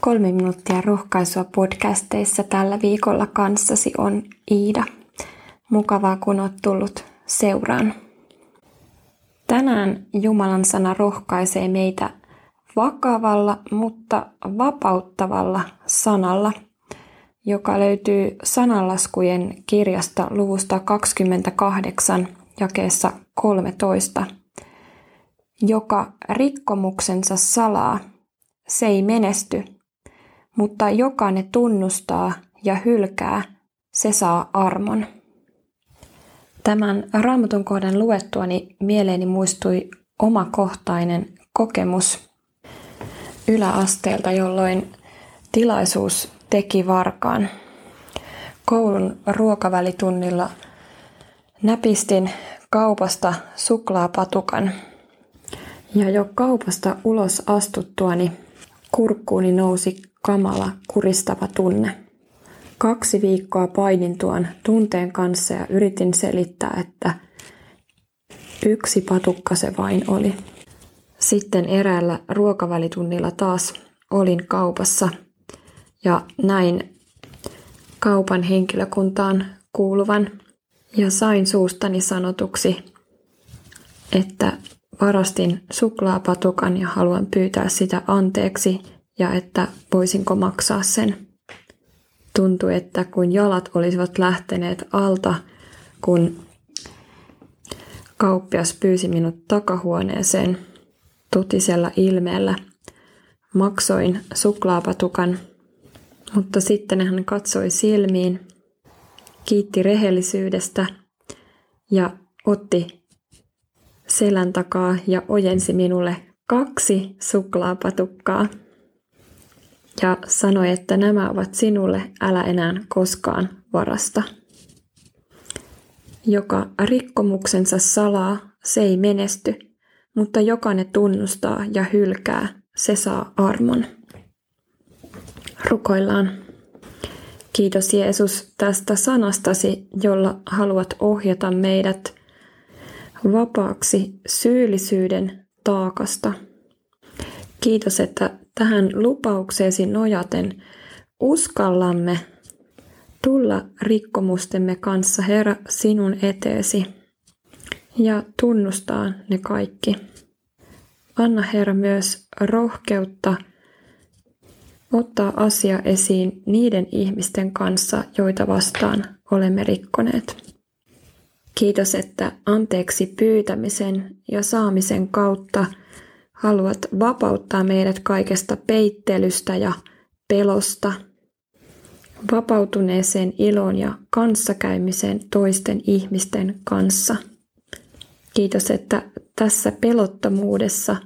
Kolme minuuttia rohkaisua podcasteissa tällä viikolla kanssasi on Iida. Mukavaa kun olet tullut seuraan. Tänään Jumalan sana rohkaisee meitä vakavalla, mutta vapauttavalla sanalla, joka löytyy sananlaskujen kirjasta luvusta 28 jakeessa 13. Joka rikkomuksensa salaa, se ei menesty, mutta joka ne tunnustaa ja hylkää, se saa armon. Tämän raamatun kohdan luettuani mieleeni muistui omakohtainen kokemus yläasteelta, jolloin tilaisuus teki varkaan. Koulun ruokavälitunnilla näpistin kaupasta suklaapatukan. Ja jo kaupasta ulos astuttuani kurkkuuni nousi kamala kuristava tunne. Kaksi viikkoa painin tuon tunteen kanssa ja yritin selittää, että yksi patukka se vain oli. Sitten eräällä ruokavälitunnilla taas olin kaupassa ja näin kaupan henkilökuntaan kuuluvan ja sain suustani sanotuksi, että varastin suklaapatukan ja haluan pyytää sitä anteeksi ja että voisinko maksaa sen. Tuntui, että kun jalat olisivat lähteneet alta, kun kauppias pyysi minut takahuoneeseen totisella ilmeellä. Maksoin suklaapatukan, mutta sitten hän katsoi silmiin, kiitti rehellisyydestä ja otti selän takaa ja ojensi minulle kaksi suklaapatukkaa ja sanoi, että nämä ovat sinulle, älä enää koskaan varasta. Joka rikkomuksensa salaa, se ei menesty, mutta joka ne tunnustaa ja hylkää, se saa armon. Rukoillaan. Kiitos Jeesus tästä sanastasi, jolla haluat ohjata meidät vapaaksi syyllisyyden taakasta. Kiitos, että tähän lupaukseesi nojaten uskallamme tulla rikkomustemme kanssa, Herra, sinun eteesi ja tunnustaa ne kaikki. Anna, Herra, myös rohkeutta ottaa asia esiin niiden ihmisten kanssa, joita vastaan olemme rikkoneet. Kiitos, että anteeksi pyytämisen ja saamisen kautta – haluat vapauttaa meidät kaikesta peittelystä ja pelosta, vapautuneeseen iloon ja kanssakäymiseen toisten ihmisten kanssa. Kiitos, että tässä pelottomuudessa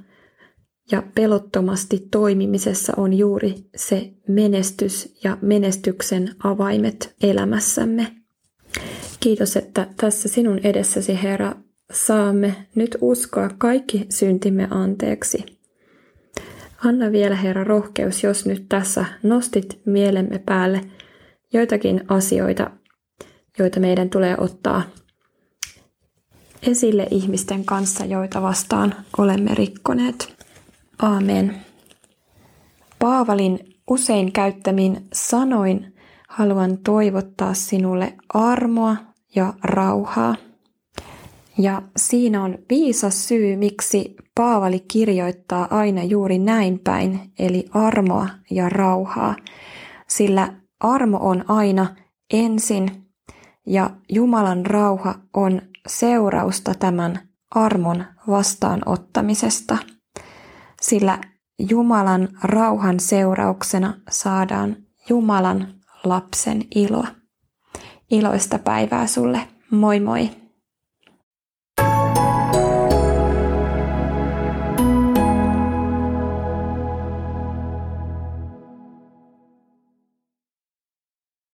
ja pelottomasti toimimisessa on juuri se menestys ja menestyksen avaimet elämässämme. Kiitos, että tässä sinun edessäsi, Herra, saamme nyt uskoa kaikki syntimme anteeksi. Anna vielä Herra rohkeus, jos nyt tässä nostit mielemme päälle joitakin asioita, joita meidän tulee ottaa esille ihmisten kanssa, joita vastaan olemme rikkoneet. Aamen. Paavalin usein käyttämin sanoin haluan toivottaa sinulle armoa ja rauhaa. Ja siinä on viisas syy, miksi Paavali kirjoittaa aina juuri näin päin, eli armoa ja rauhaa. Sillä armo on aina ensin ja Jumalan rauha on seurausta tämän armon vastaanottamisesta. Sillä Jumalan rauhan seurauksena saadaan Jumalan lapsen ilo. Iloista päivää sulle. Moi moi!